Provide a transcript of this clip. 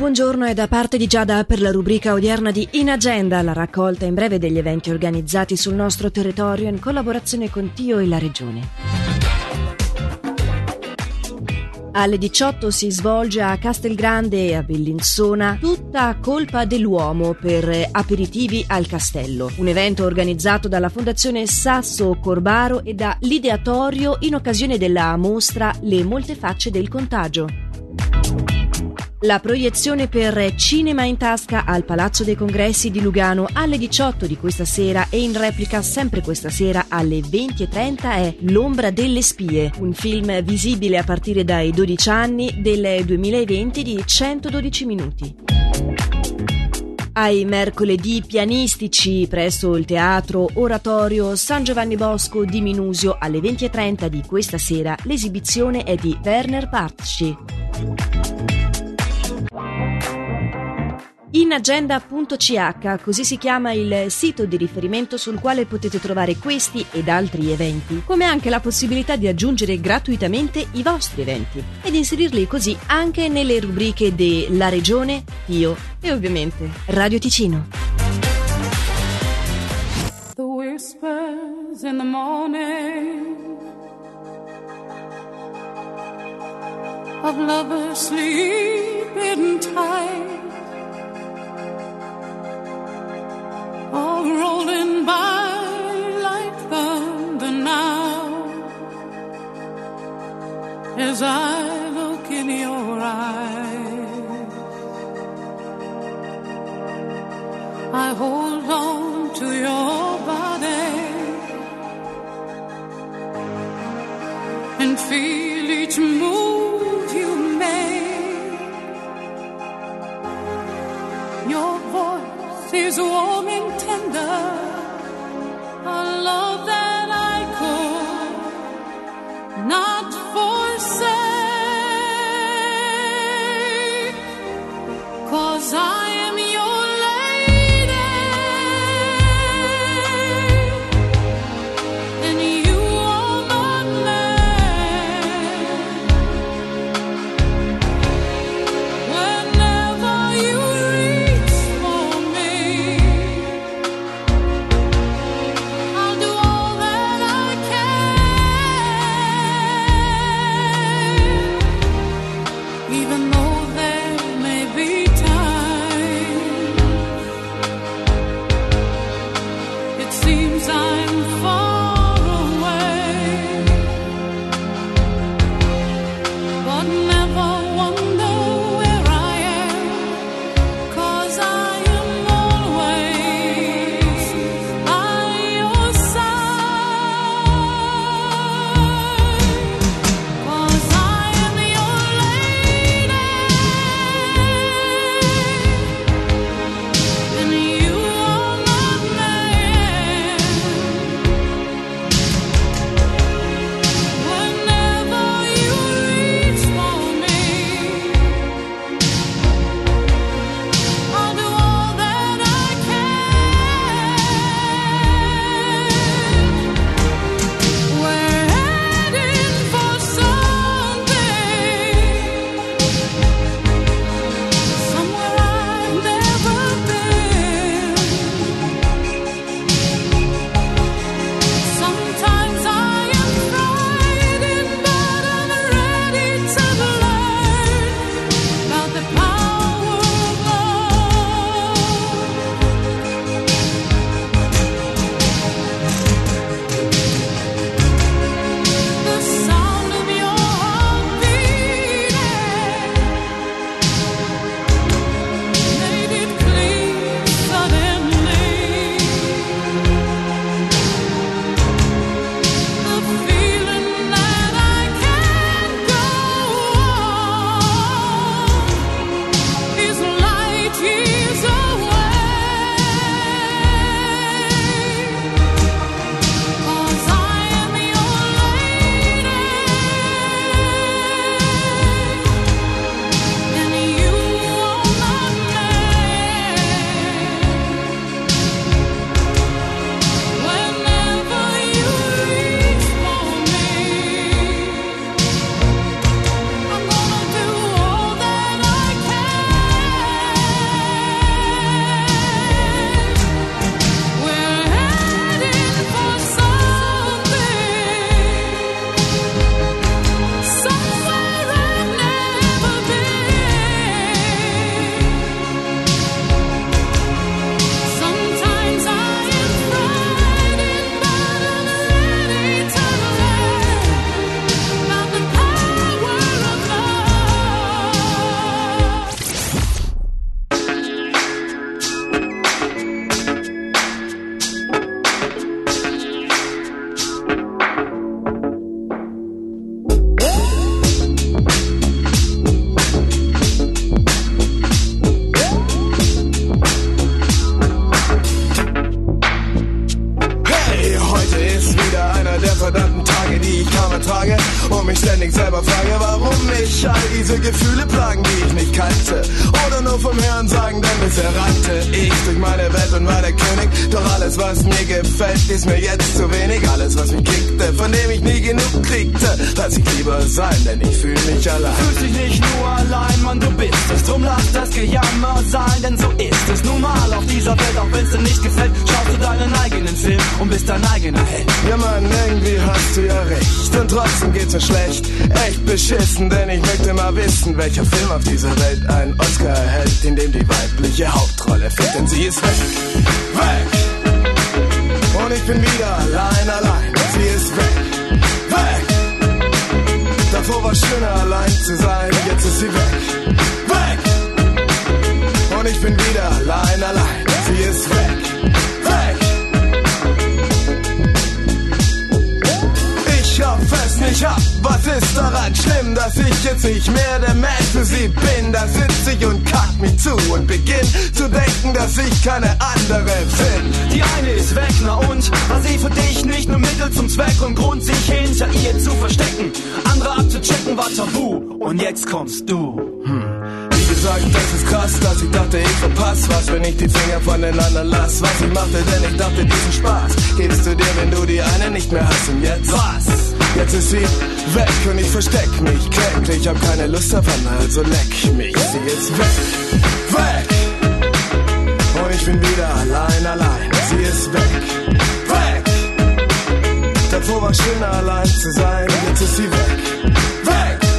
buongiorno è da parte di Giada per la rubrica odierna di In Agenda, la raccolta in breve degli eventi organizzati sul nostro territorio in collaborazione con Tio e la Regione. Alle 18 si svolge a Castelgrande e a Bellinzona tutta colpa dell'uomo per aperitivi al castello, un evento organizzato dalla Fondazione Sasso Corbaro e da L'ideatorio in occasione della mostra Le molte facce del contagio. La proiezione per Cinema in tasca al Palazzo dei Congressi di Lugano alle 18 di questa sera e in replica sempre questa sera alle 20.30 è L'ombra delle spie, un film visibile a partire dai 12 anni del 2020 di 112 minuti. Ai mercoledì pianistici presso il teatro Oratorio San Giovanni Bosco di Minusio alle 20.30 di questa sera l'esibizione è di Werner Partschi. inagenda.ch, così si chiama il sito di riferimento sul quale potete trovare questi ed altri eventi, come anche la possibilità di aggiungere gratuitamente i vostri eventi ed inserirli così anche nelle rubriche della Regione, Io e ovviamente Radio Ticino. The of lovers sleeping tight as I look in your eyes. I hold on to your body and feel each move you make. Your voice is warm and tender, Gefühle plagen, die ich nicht kannte. Oder nur vom Hören sagen, denn bisher rannte ich durch meine Welt und war der König. Doch alles, was mir gefällt, ist mir jetzt zu wenig. Alles, was mich kickte, von dem ich nie genug kriegte, lass ich lieber sein, denn ich fühle mich allein. Fühlst dich nicht nur allein, Mann, du bist es. Drum lass das Gejammer sein, denn so ist es nun mal auf dieser Welt. Auch wenn's dir nicht gefällt, schaust du deinen eigenen Film und bist dein eigener Held. Ja, Mann, irgendwie hast du ja recht. Und trotzdem geht's mir schlecht. Echt beschissen, denn ich möchte wissen, welcher Film auf dieser Welt einen Oscar erhält, in dem die weibliche Hauptrolle fehlt, denn sie ist weg. Weg! Und ich bin wieder allein, allein. Sie ist weg. Weg! Davor war schöner allein zu sein, jetzt nicht mehr der Mensch für sie bin? Da sitze ich und kack mich zu und beginn zu denken, dass ich keine andere bin. Die eine ist weg, na und? War sie für dich nicht nur Mittel zum Zweck und Grund, sich hinter ihr zu verstecken? Andere abzuchecken war tabu und jetzt kommst du. Gesagt, das ist krass, dass ich dachte, ich verpasse was, wenn ich die Finger voneinander lass. Was ich machte, denn ich dachte, diesen Spaß gibst du dir, wenn du die eine nicht mehr hast. Und jetzt was? Jetzt ist sie weg und ich versteck mich kläglich. Ich hab keine Lust Anna, also leck mich. Sie ist weg, weg. Und ich bin wieder allein, allein. Sie ist weg, weg. Davor war schöner allein zu sein, jetzt ist sie weg, weg.